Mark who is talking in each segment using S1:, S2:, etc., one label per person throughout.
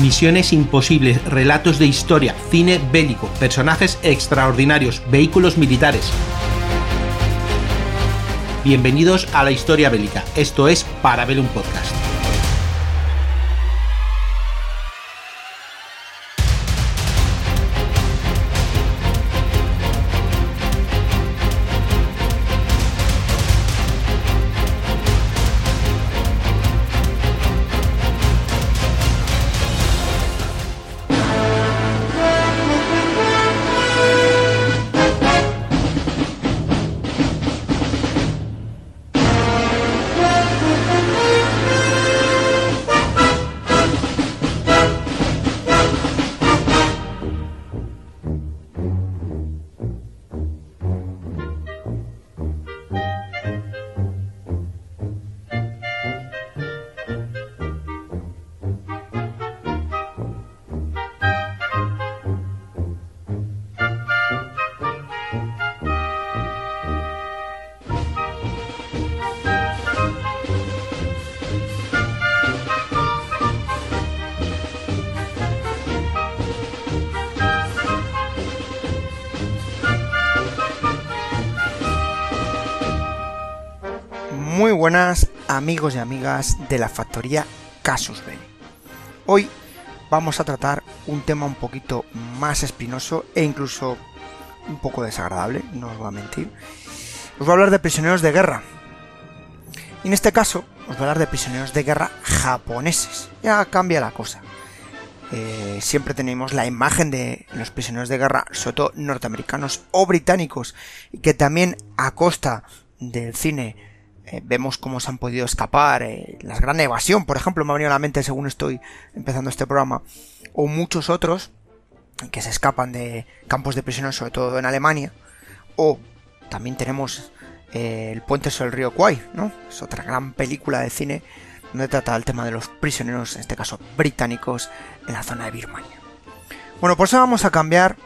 S1: Misiones imposibles, relatos de historia, cine bélico, personajes extraordinarios, vehículos militares. Bienvenidos a la historia bélica. Esto es Parabellum Podcast.
S2: Buenas amigos y amigas de la factoría Casus Belli. Hoy vamos a tratar un tema un poquito más espinoso e incluso un poco desagradable, no os voy a mentir. Os voy a hablar de prisioneros de guerra. Y en este caso os voy a hablar de prisioneros de guerra japoneses. Ya cambia la cosa. Eh, siempre tenemos la imagen de los prisioneros de guerra, sobre todo norteamericanos o británicos, que también a costa del cine eh, vemos cómo se han podido escapar, eh, la gran evasión, por ejemplo, me ha venido a la mente según estoy empezando este programa, o muchos otros que se escapan de campos de prisioneros, sobre todo en Alemania, o también tenemos eh, El puente sobre el río Kwai, ¿no? Es otra gran película de cine donde trata el tema de los prisioneros, en este caso británicos, en la zona de Birmania. Bueno, por eso vamos a cambiar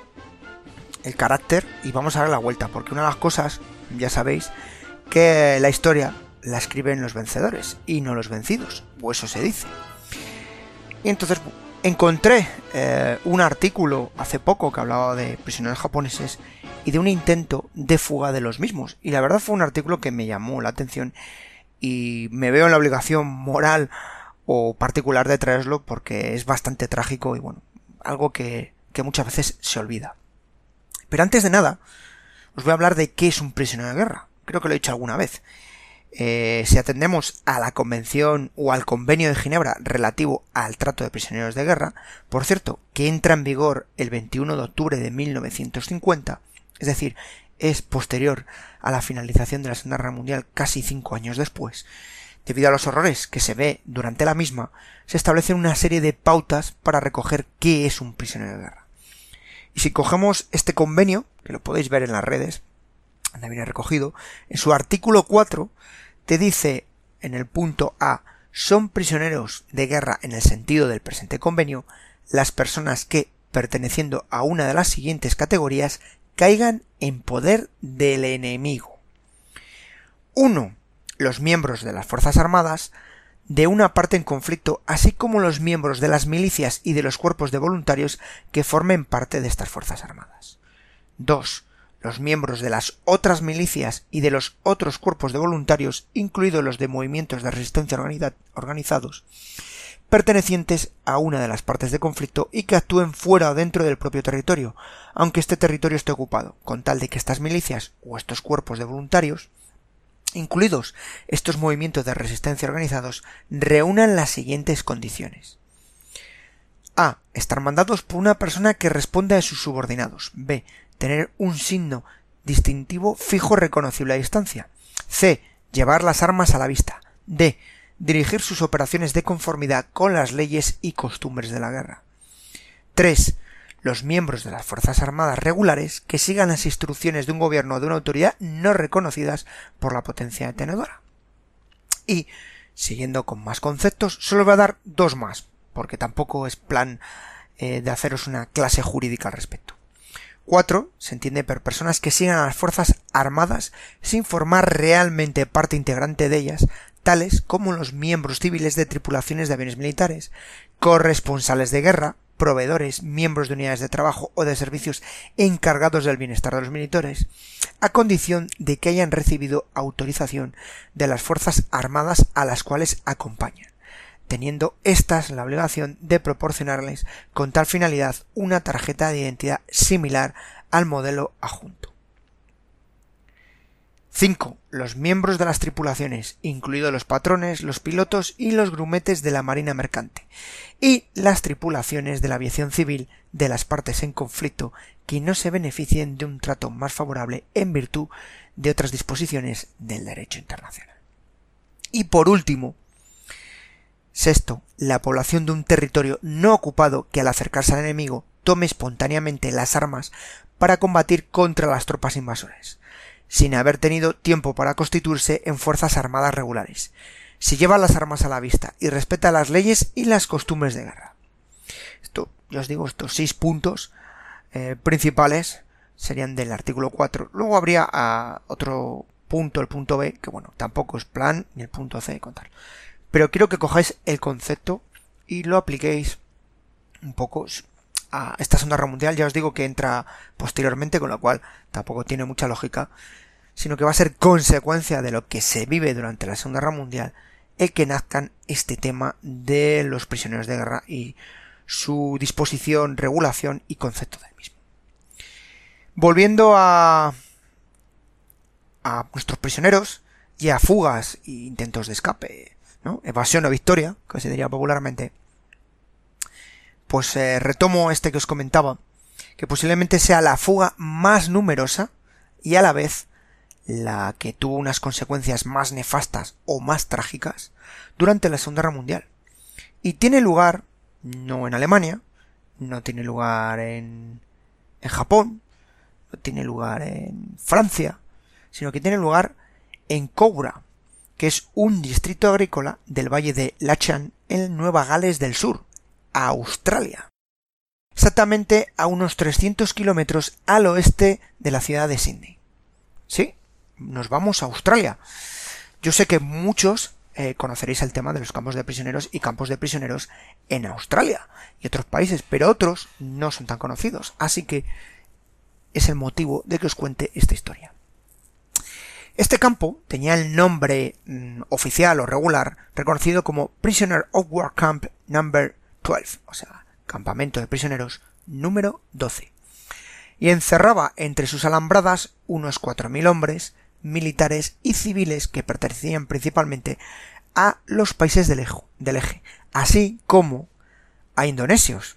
S2: el carácter y vamos a dar la vuelta, porque una de las cosas, ya sabéis, que la historia la escriben los vencedores y no los vencidos, o eso se dice. Y entonces encontré eh, un artículo hace poco que hablaba de prisioneros japoneses y de un intento de fuga de los mismos. Y la verdad fue un artículo que me llamó la atención y me veo en la obligación moral o particular de traerlo porque es bastante trágico y bueno, algo que, que muchas veces se olvida. Pero antes de nada, os voy a hablar de qué es un prisionero de guerra creo que lo he dicho alguna vez. Eh, si atendemos a la Convención o al Convenio de Ginebra relativo al trato de prisioneros de guerra, por cierto, que entra en vigor el 21 de octubre de 1950, es decir, es posterior a la finalización de la Segunda Guerra Mundial casi cinco años después, debido a los horrores que se ve durante la misma, se establecen una serie de pautas para recoger qué es un prisionero de guerra. Y si cogemos este convenio, que lo podéis ver en las redes, recogido, en su artículo 4 te dice en el punto A son prisioneros de guerra en el sentido del presente convenio las personas que, perteneciendo a una de las siguientes categorías, caigan en poder del enemigo. 1. Los miembros de las Fuerzas Armadas de una parte en conflicto, así como los miembros de las milicias y de los cuerpos de voluntarios que formen parte de estas Fuerzas Armadas. 2 los miembros de las otras milicias y de los otros cuerpos de voluntarios, incluidos los de movimientos de resistencia organizados, pertenecientes a una de las partes de conflicto y que actúen fuera o dentro del propio territorio, aunque este territorio esté ocupado, con tal de que estas milicias o estos cuerpos de voluntarios, incluidos estos movimientos de resistencia organizados, reúnan las siguientes condiciones. A. Estar mandados por una persona que responda a sus subordinados. B tener un signo distintivo fijo reconocible a distancia. C. Llevar las armas a la vista. D. Dirigir sus operaciones de conformidad con las leyes y costumbres de la guerra. 3. Los miembros de las Fuerzas Armadas regulares que sigan las instrucciones de un gobierno o de una autoridad no reconocidas por la potencia detenedora. Y, siguiendo con más conceptos, solo voy a dar dos más, porque tampoco es plan eh, de haceros una clase jurídica al respecto. 4 se entiende por personas que sigan a las Fuerzas Armadas sin formar realmente parte integrante de ellas, tales como los miembros civiles de tripulaciones de aviones militares, corresponsales de guerra, proveedores, miembros de unidades de trabajo o de servicios encargados del bienestar de los militares, a condición de que hayan recibido autorización de las Fuerzas Armadas a las cuales acompañan, teniendo éstas la obligación de proporcionarles con tal finalidad una tarjeta de identidad similar al modelo adjunto. 5. Los miembros de las tripulaciones, incluidos los patrones, los pilotos y los grumetes de la Marina Mercante, y las tripulaciones de la aviación civil de las partes en conflicto que no se beneficien de un trato más favorable en virtud de otras disposiciones del derecho internacional. Y por último, sexto, la población de un territorio no ocupado que al acercarse al enemigo tome espontáneamente las armas para combatir contra las tropas invasoras sin haber tenido tiempo para constituirse en fuerzas armadas regulares, si lleva las armas a la vista y respeta las leyes y las costumbres de guerra. Esto, ya os digo, estos seis puntos eh, principales serían del artículo 4. Luego habría ah, otro punto, el punto B, que bueno, tampoco es plan, ni el punto C contar. Pero quiero que cojáis el concepto y lo apliquéis un poco a esta Segunda Guerra Mundial. Ya os digo que entra posteriormente, con lo cual tampoco tiene mucha lógica sino que va a ser consecuencia de lo que se vive durante la Segunda Guerra Mundial el que nazcan este tema de los prisioneros de guerra y su disposición, regulación y concepto del mismo. Volviendo a, nuestros prisioneros y a fugas e intentos de escape, evasión o victoria, que se diría popularmente, pues eh, retomo este que os comentaba, que posiblemente sea la fuga más numerosa y a la vez la que tuvo unas consecuencias más nefastas o más trágicas durante la Segunda Guerra Mundial. Y tiene lugar no en Alemania, no tiene lugar en, en Japón, no tiene lugar en Francia, sino que tiene lugar en Coura, que es un distrito agrícola del valle de Lachan en Nueva Gales del Sur, Australia. Exactamente a unos 300 kilómetros al oeste de la ciudad de Sydney. ¿Sí? nos vamos a Australia. Yo sé que muchos eh, conoceréis el tema de los campos de prisioneros y campos de prisioneros en Australia y otros países, pero otros no son tan conocidos. Así que es el motivo de que os cuente esta historia. Este campo tenía el nombre mm, oficial o regular reconocido como Prisoner of War Camp Number 12, o sea, campamento de prisioneros número 12. Y encerraba entre sus alambradas unos 4.000 hombres, militares y civiles que pertenecían principalmente a los países del, eje, así como a indonesios.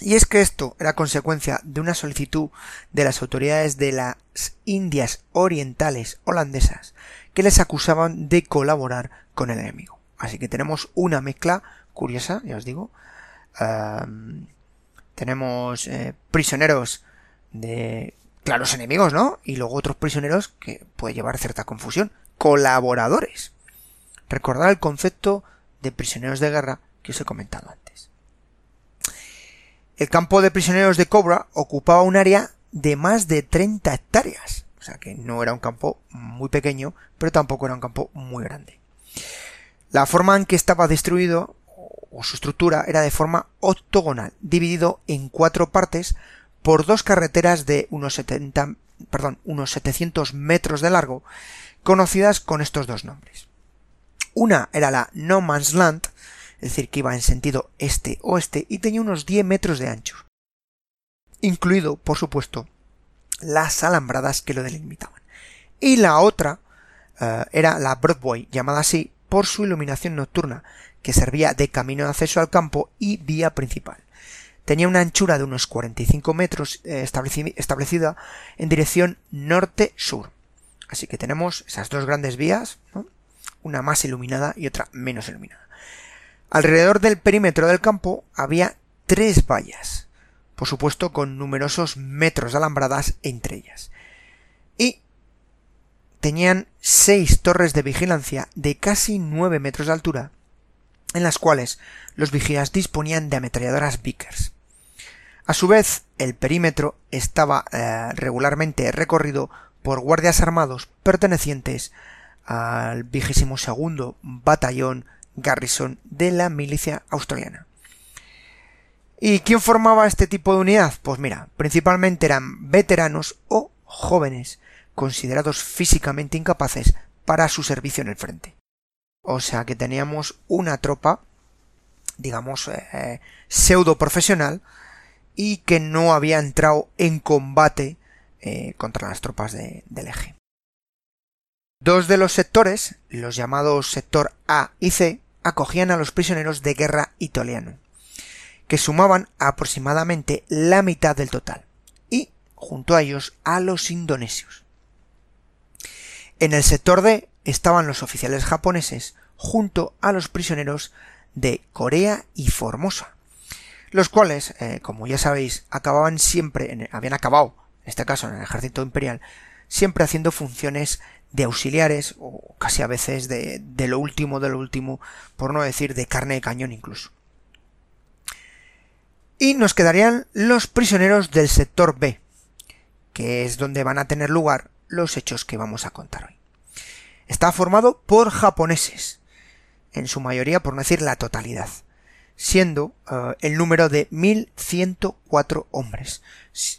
S2: Y es que esto era consecuencia de una solicitud de las autoridades de las Indias Orientales holandesas que les acusaban de colaborar con el enemigo. Así que tenemos una mezcla curiosa, ya os digo. tenemos eh, prisioneros de claros enemigos, ¿no? Y luego otros prisioneros que puede llevar cierta confusión. Colaboradores. Recordar el concepto de prisioneros de guerra que os he comentado antes. El campo de prisioneros de Cobra ocupaba un área de más de 30 hectáreas. O sea que no era un campo muy pequeño, pero tampoco era un campo muy grande. La forma en que estaba destruido o su estructura era de forma octogonal, dividido en cuatro partes por dos carreteras de unos 70, perdón, unos 700 metros de largo, conocidas con estos dos nombres. Una era la No Man's Land, es decir, que iba en sentido este-oeste y tenía unos 10 metros de ancho, incluido, por supuesto, las alambradas que lo delimitaban. Y la otra eh, era la Broadway, llamada así por su iluminación nocturna, que servía de camino de acceso al campo y vía principal tenía una anchura de unos 45 metros eh, establecida en dirección norte-sur. Así que tenemos esas dos grandes vías, una más iluminada y otra menos iluminada. Alrededor del perímetro del campo había tres vallas, por supuesto con numerosos metros de alambradas entre ellas. Y tenían seis torres de vigilancia de casi nueve metros de altura, en las cuales los vigías disponían de ametralladoras Vickers. A su vez, el perímetro estaba eh, regularmente recorrido por guardias armados pertenecientes al vigésimo segundo batallón Garrison de la milicia australiana. ¿Y quién formaba este tipo de unidad? Pues mira, principalmente eran veteranos o jóvenes, considerados físicamente incapaces para su servicio en el frente. O sea que teníamos una tropa, digamos, eh, pseudo profesional y que no había entrado en combate eh, contra las tropas del eje. Dos de los sectores, los llamados sector A y C, acogían a los prisioneros de guerra italiano, que sumaban aproximadamente la mitad del total, y, junto a ellos, a los indonesios. En el sector D estaban los oficiales japoneses, junto a los prisioneros de Corea y Formosa, los cuales, eh, como ya sabéis, acababan siempre, habían acabado, en este caso en el ejército imperial, siempre haciendo funciones de auxiliares o casi a veces de, de lo último de lo último, por no decir de carne de cañón incluso. Y nos quedarían los prisioneros del sector B, que es donde van a tener lugar los hechos que vamos a contar hoy. Está formado por japoneses, en su mayoría por no decir la totalidad, siendo eh, el número de 1104 hombres.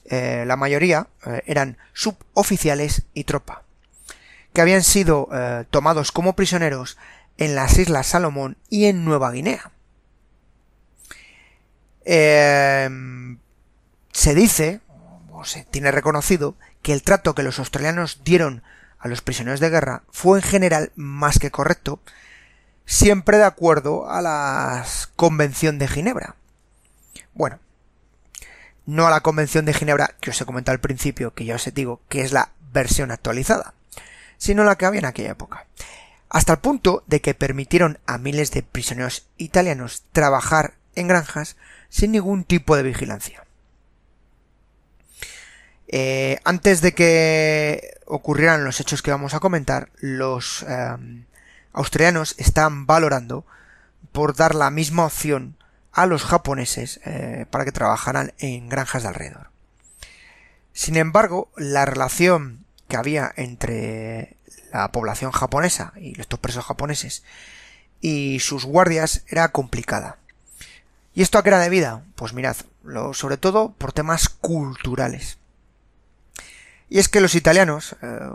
S2: Eh, la mayoría eh, eran suboficiales y tropa que habían sido eh, tomados como prisioneros en las Islas Salomón y en Nueva Guinea. Em, se dice, o se tiene reconocido, que el trato que los australianos dieron a los prisioneros de guerra fue en general más que correcto, siempre de acuerdo a la Convención de Ginebra. Bueno, no a la Convención de Ginebra que os he comentado al principio, que ya os digo que es la versión actualizada sino la que había en aquella época. Hasta el punto de que permitieron a miles de prisioneros italianos trabajar en granjas sin ningún tipo de vigilancia. Eh, antes de que ocurrieran los hechos que vamos a comentar, los em, australianos están valorando por dar la misma opción a los japoneses eh, para que trabajaran en granjas de alrededor. Sin embargo, la relación que había entre la población japonesa y estos presos japoneses y sus guardias era complicada. ¿Y esto a qué era debido? Pues mirad, lo, sobre todo por temas culturales. Y es que los italianos, eh,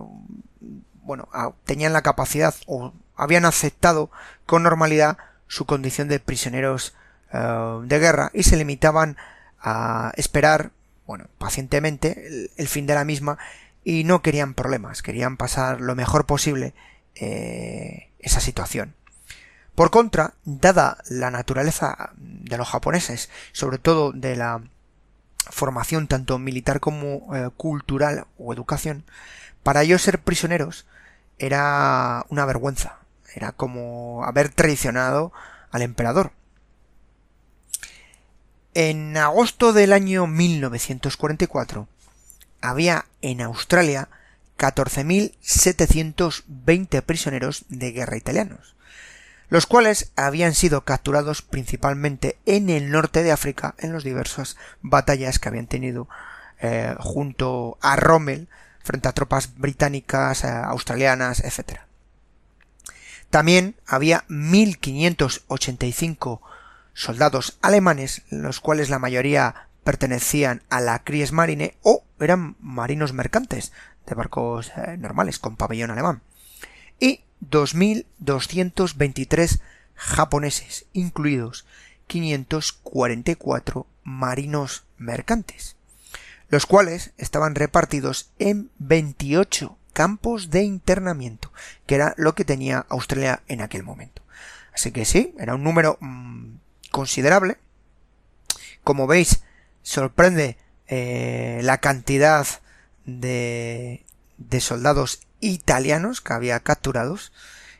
S2: bueno, tenían la capacidad o habían aceptado con normalidad su condición de prisioneros eh, de guerra y se limitaban a esperar, bueno, pacientemente el fin de la misma y no querían problemas, querían pasar lo mejor posible eh, esa situación. Por contra, dada la naturaleza de los japoneses, sobre todo de la formación tanto militar como eh, cultural o educación, para ellos ser prisioneros era una vergüenza, era como haber traicionado al emperador. En agosto del año 1944, había en Australia 14.720 prisioneros de guerra italianos, los cuales habían sido capturados principalmente en el norte de África en las diversas batallas que habían tenido eh, junto a Rommel frente a tropas británicas, eh, australianas, etc. También había 1.585 soldados alemanes, los cuales la mayoría pertenecían a la Kriegsmarine o eran marinos mercantes de barcos eh, normales con pabellón alemán. Y 2.223 japoneses, incluidos 544 marinos mercantes, los cuales estaban repartidos en 28 campos de internamiento, que era lo que tenía Australia en aquel momento. Así que sí, era un número mm, considerable. Como veis, sorprende eh, la cantidad de, de soldados italianos que había capturados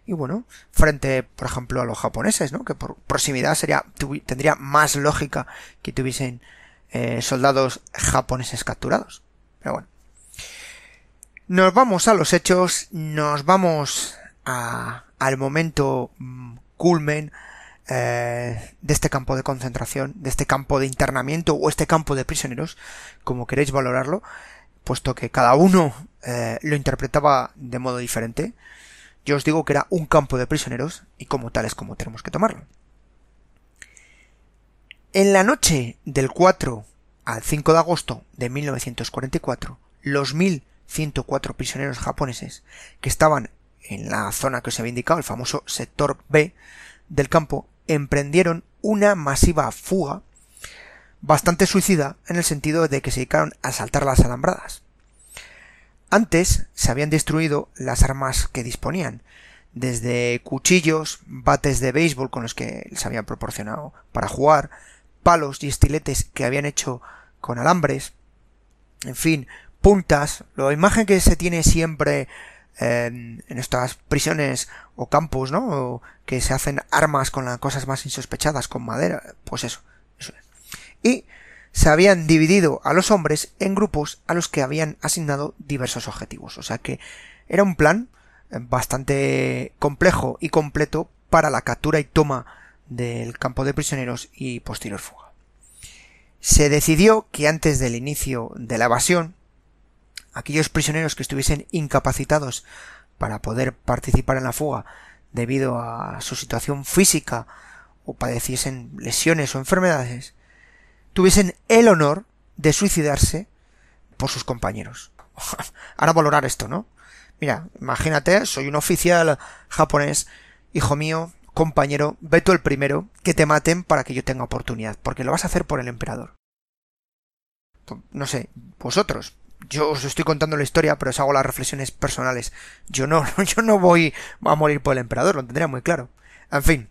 S2: y bueno, frente, por ejemplo, a los japoneses, ¿no? Que por proximidad sería, tendría más lógica que tuviesen eh, soldados japoneses capturados. Pero bueno. Nos vamos a los hechos, nos vamos a, al momento mm, culmen, eh, de este campo de concentración, de este campo de internamiento o este campo de prisioneros, como queréis valorarlo, puesto que cada uno eh, lo interpretaba de modo diferente. Yo os digo que era un campo de prisioneros y como tal es como tenemos que tomarlo. En la noche del 4 al 5 de agosto de 1944, los 1.104 prisioneros japoneses que estaban en la zona que os había indicado, el famoso sector B del campo, emprendieron una masiva fuga bastante suicida en el sentido de que se dedicaron a saltar las alambradas. Antes se habían destruido las armas que disponían, desde cuchillos, bates de béisbol con los que les habían proporcionado para jugar, palos y estiletes que habían hecho con alambres, en fin, puntas, la imagen que se tiene siempre en, estas prisiones o campos, ¿no? que se hacen armas con las cosas más insospechadas, con madera, pues eso, eso es. Y se habían dividido a los hombres en grupos a los que habían asignado diversos objetivos. O sea que era un plan bastante complejo y completo para la captura y toma del campo de prisioneros y posterior fuga. Se decidió que antes del inicio de la evasión, aquellos prisioneros que estuviesen incapacitados para poder participar en la fuga debido a su situación física o padeciesen lesiones o enfermedades, tuviesen el honor de suicidarse por sus compañeros. Ahora valorar esto, ¿no? Mira, imagínate, soy un oficial japonés, hijo mío, compañero, ve tú el primero, que te maten para que yo tenga oportunidad, porque lo vas a hacer por el emperador. No sé, vosotros, yo os estoy contando la historia, pero os hago las reflexiones personales. Yo no, yo no voy a morir por el emperador, lo tendría muy claro. En fin.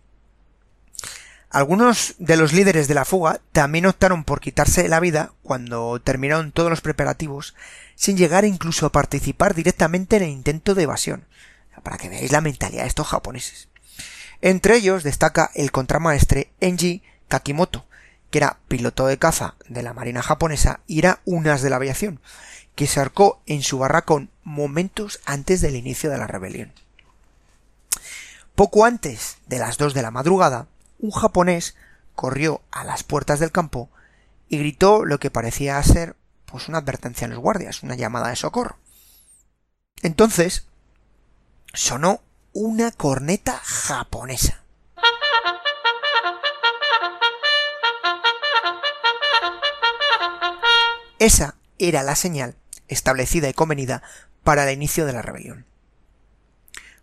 S2: Algunos de los líderes de la fuga también optaron por quitarse la vida cuando terminaron todos los preparativos, sin llegar incluso a participar directamente en el intento de evasión. Para que veáis la mentalidad de estos japoneses. Entre ellos destaca el contramaestre Enji Kakimoto, que era piloto de caza de la Marina japonesa y era unas de la aviación, que se arcó en su barracón momentos antes del inicio de la rebelión. Poco antes de las dos de la madrugada, un japonés corrió a las puertas del campo y gritó lo que parecía ser pues una advertencia a los guardias, una llamada de socorro. Entonces sonó una corneta japonesa. Esa era la señal establecida y convenida para el inicio de la rebelión.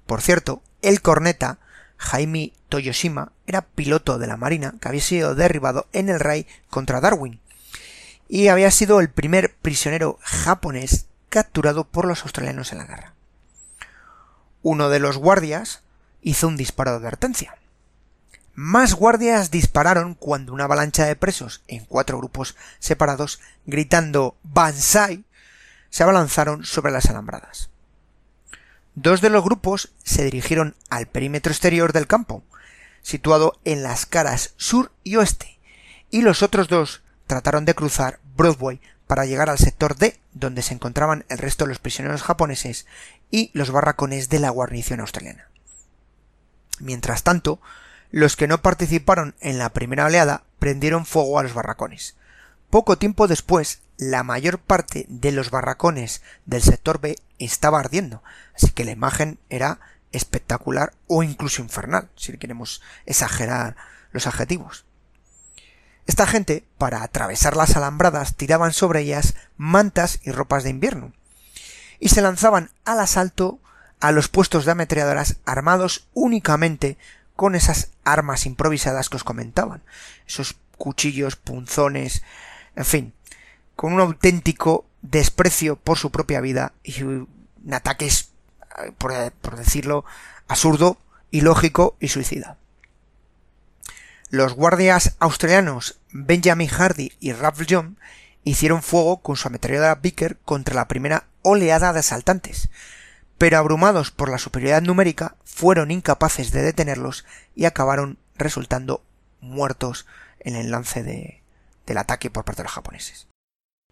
S2: Por cierto, el corneta Jaime Toyoshima era piloto de la Marina que había sido derribado en el Rai contra Darwin y había sido el primer prisionero japonés capturado por los australianos en la guerra. Uno de los guardias hizo un disparo de advertencia. Más guardias dispararon cuando una avalancha de presos en cuatro grupos separados, gritando Bansai, se abalanzaron sobre las alambradas. Dos de los grupos se dirigieron al perímetro exterior del campo, situado en las caras sur y oeste, y los otros dos trataron de cruzar Broadway para llegar al sector D, donde se encontraban el resto de los prisioneros japoneses y los barracones de la guarnición australiana. Mientras tanto, los que no participaron en la primera oleada prendieron fuego a los barracones. Poco tiempo después, la mayor parte de los barracones del sector B estaba ardiendo, así que la imagen era espectacular o incluso infernal, si queremos exagerar los adjetivos. Esta gente, para atravesar las alambradas, tiraban sobre ellas mantas y ropas de invierno, y se lanzaban al asalto a los puestos de ametralladoras armados únicamente con esas armas improvisadas que os comentaban, esos cuchillos, punzones, en fin, con un auténtico desprecio por su propia vida y un ataque, por, por decirlo, absurdo, ilógico y suicida. Los guardias australianos Benjamin Hardy y Ralph John hicieron fuego con su ametralladora Vicker contra la primera oleada de asaltantes, pero abrumados por la superioridad numérica fueron incapaces de detenerlos y acabaron resultando muertos en el lance de, del ataque por parte de los japoneses.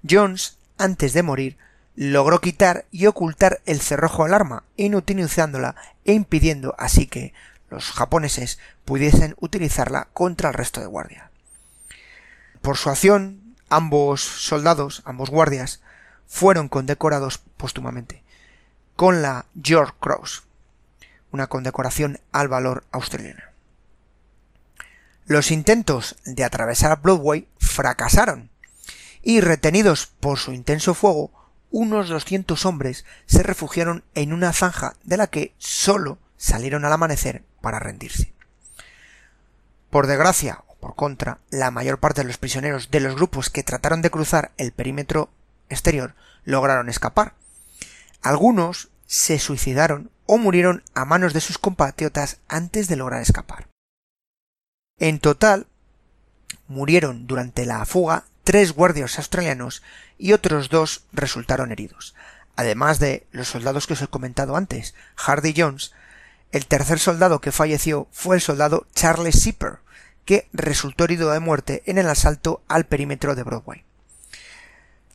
S2: Jones, antes de morir, logró quitar y ocultar el cerrojo al arma, inutilizándola e impidiendo así que los japoneses pudiesen utilizarla contra el resto de guardia. Por su acción, ambos soldados, ambos guardias, fueron condecorados póstumamente con la George Cross. una condecoración al valor australiano. Los intentos de atravesar Broadway fracasaron y retenidos por su intenso fuego, unos 200 hombres se refugiaron en una zanja de la que solo salieron al amanecer para rendirse. Por desgracia o por contra, la mayor parte de los prisioneros de los grupos que trataron de cruzar el perímetro exterior lograron escapar. Algunos se suicidaron o murieron a manos de sus compatriotas antes de lograr escapar. En total, murieron durante la fuga tres guardias australianos y otros dos resultaron heridos. Además de los soldados que os he comentado antes, Hardy Jones, el tercer soldado que falleció fue el soldado Charles Zipper, que resultó herido de muerte en el asalto al perímetro de Broadway.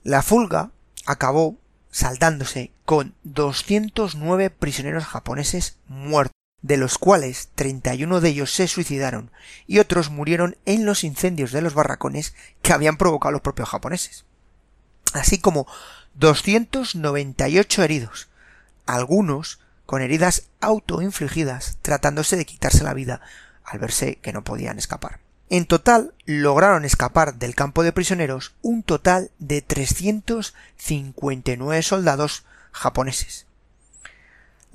S2: La fulga acabó saldándose con 209 prisioneros japoneses muertos, de los cuales 31 de ellos se suicidaron y otros murieron en los incendios de los barracones que habían provocado los propios japoneses. Así como 298 heridos, algunos con heridas autoinfligidas tratándose de quitarse la vida al verse que no podían escapar. En total lograron escapar del campo de prisioneros un total de 359 soldados japoneses.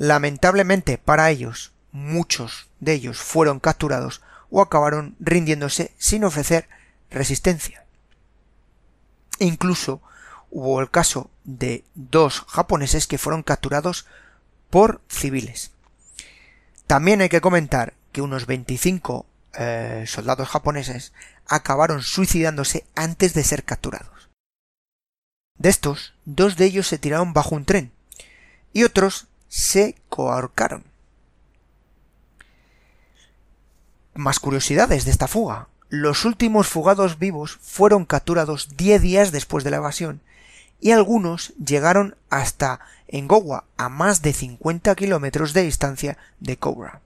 S2: Lamentablemente para ellos, muchos de ellos fueron capturados o acabaron rindiéndose sin ofrecer resistencia. Incluso hubo el caso de dos japoneses que fueron capturados por civiles. También hay que comentar que unos 25 eh, soldados japoneses acabaron suicidándose antes de ser capturados. De estos, dos de ellos se tiraron bajo un tren y otros se coahorcaron. Más curiosidades de esta fuga. Los últimos fugados vivos fueron capturados diez días después de la evasión y algunos llegaron hasta Engowa, a más de 50 kilómetros de distancia de Cobra.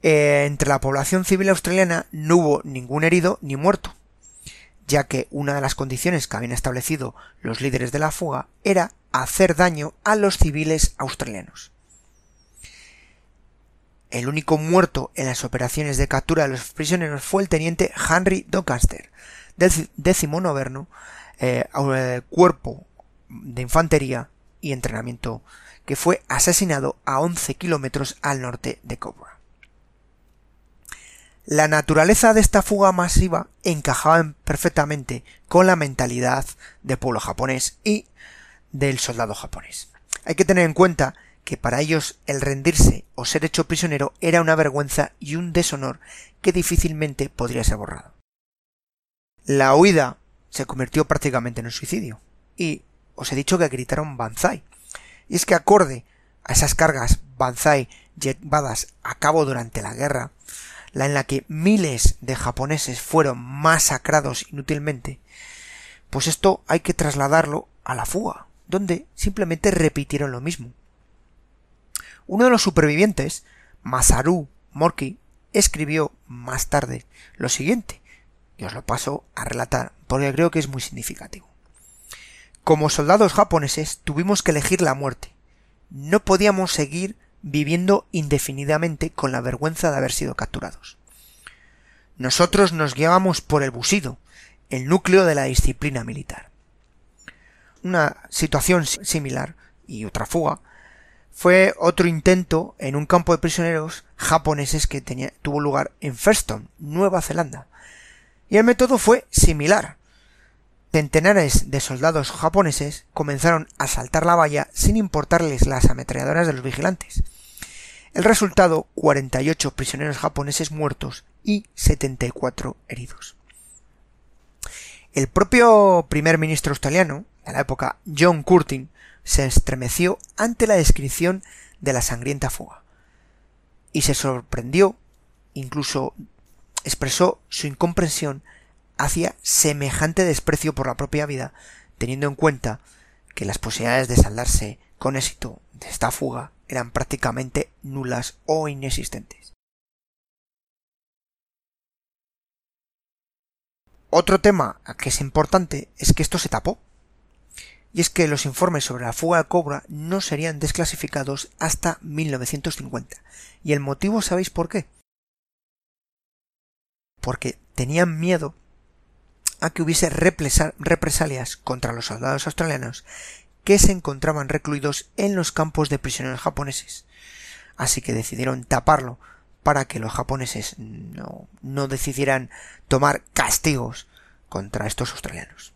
S2: Entre la población civil australiana no hubo ningún herido ni muerto, ya que una de las condiciones que habían establecido los líderes de la fuga era hacer daño a los civiles australianos. El único muerto en las operaciones de captura de los prisioneros fue el teniente Henry Doncaster, del décimo noveno eh, cuerpo de infantería y entrenamiento, que fue asesinado a 11 kilómetros al norte de Cobra. La naturaleza de esta fuga masiva encajaba perfectamente con la mentalidad del pueblo japonés y del soldado japonés. Hay que tener en cuenta que para ellos el rendirse o ser hecho prisionero era una vergüenza y un deshonor que difícilmente podría ser borrado. La huida se convirtió prácticamente en un suicidio. Y os he dicho que gritaron Banzai. Y es que acorde a esas cargas Banzai llevadas a cabo durante la guerra, la en la que miles de japoneses fueron masacrados inútilmente, pues esto hay que trasladarlo a la fuga, donde simplemente repitieron lo mismo. Uno de los supervivientes, Masaru Morki, escribió más tarde lo siguiente, y os lo paso a relatar porque creo que es muy significativo. Como soldados japoneses tuvimos que elegir la muerte. No podíamos seguir viviendo indefinidamente con la vergüenza de haber sido capturados. Nosotros nos guiábamos por el busido, el núcleo de la disciplina militar. Una situación similar y otra fuga fue otro intento en un campo de prisioneros japoneses que tuvo lugar en Feston, Nueva Zelanda. Y el método fue similar. Centenares de soldados japoneses comenzaron a saltar la valla sin importarles las ametralladoras de los vigilantes. El resultado, 48 prisioneros japoneses muertos y 74 heridos. El propio primer ministro australiano, de la época John Curtin, se estremeció ante la descripción de la sangrienta fuga y se sorprendió, incluso expresó su incomprensión hacia semejante desprecio por la propia vida, teniendo en cuenta que las posibilidades de saldarse con éxito de esta fuga eran prácticamente nulas o inexistentes. Otro tema que es importante es que esto se tapó. Y es que los informes sobre la fuga de Cobra no serían desclasificados hasta 1950. ¿Y el motivo sabéis por qué? Porque tenían miedo a que hubiese represalias contra los soldados australianos que se encontraban recluidos en los campos de prisioneros japoneses. Así que decidieron taparlo para que los japoneses no, no decidieran tomar castigos contra estos australianos.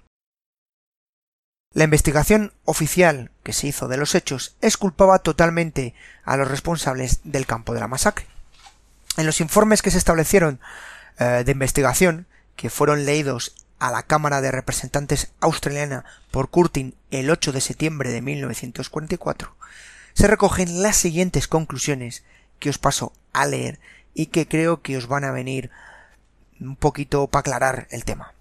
S2: La investigación oficial que se hizo de los hechos exculpaba totalmente a los responsables del campo de la masacre. En los informes que se establecieron eh, de investigación, que fueron leídos a la Cámara de Representantes australiana por Curtin el 8 de septiembre de 1944, se recogen las siguientes conclusiones que os paso a leer y que creo que os van a venir un poquito para aclarar el tema.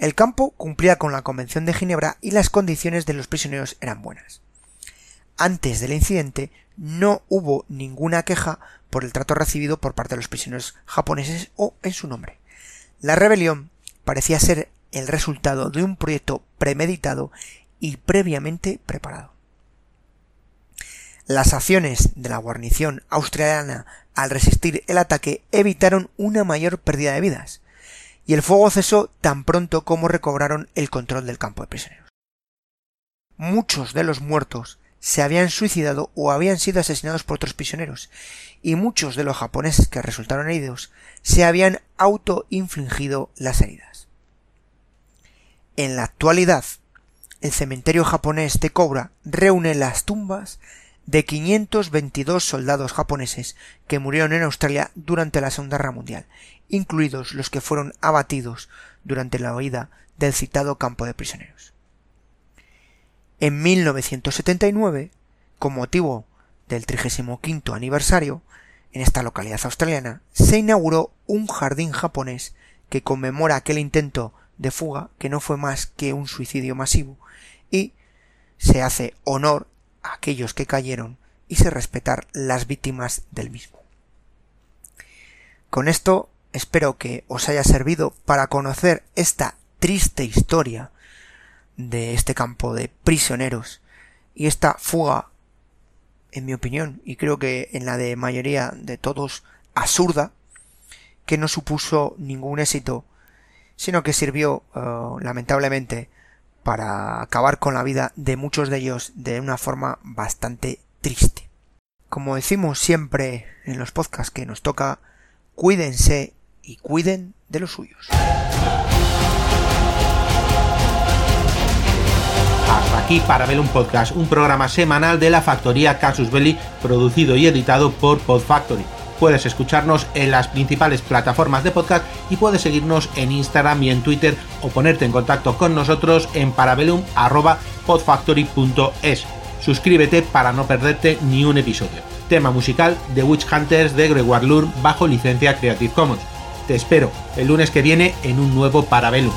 S2: El campo cumplía con la Convención de Ginebra y las condiciones de los prisioneros eran buenas. Antes del incidente no hubo ninguna queja por el trato recibido por parte de los prisioneros japoneses o en su nombre. La rebelión parecía ser el resultado de un proyecto premeditado y previamente preparado. Las acciones de la guarnición australiana al resistir el ataque evitaron una mayor pérdida de vidas, y el fuego cesó tan pronto como recobraron el control del campo de prisioneros. Muchos de los muertos se habían suicidado o habían sido asesinados por otros prisioneros, y muchos de los japoneses que resultaron heridos se habían autoinfligido las heridas. En la actualidad, el cementerio japonés de Cobra reúne las tumbas de 522 soldados japoneses que murieron en Australia durante la Segunda Guerra Mundial, incluidos los que fueron abatidos durante la huida del citado campo de prisioneros. En 1979, con motivo del 35 aniversario, en esta localidad australiana, se inauguró un jardín japonés que conmemora aquel intento de fuga que no fue más que un suicidio masivo y se hace honor a aquellos que cayeron y se respetar las víctimas del mismo. Con esto espero que os haya servido para conocer esta triste historia de este campo de prisioneros y esta fuga, en mi opinión, y creo que en la de mayoría de todos, absurda, que no supuso ningún éxito, sino que sirvió, eh, lamentablemente, para acabar con la vida de muchos de ellos de una forma bastante triste. Como decimos siempre en los podcasts que nos toca, cuídense y cuiden de los suyos.
S1: Hasta aquí para ver un podcast, un programa semanal de la factoría Casus Belli, producido y editado por Podfactory. Puedes escucharnos en las principales plataformas de podcast y puedes seguirnos en Instagram y en Twitter o ponerte en contacto con nosotros en parabellum.podfactory.es. Suscríbete para no perderte ni un episodio. Tema musical de Witch Hunters de Gregoire Lur bajo licencia Creative Commons. Te espero el lunes que viene en un nuevo Parabellum.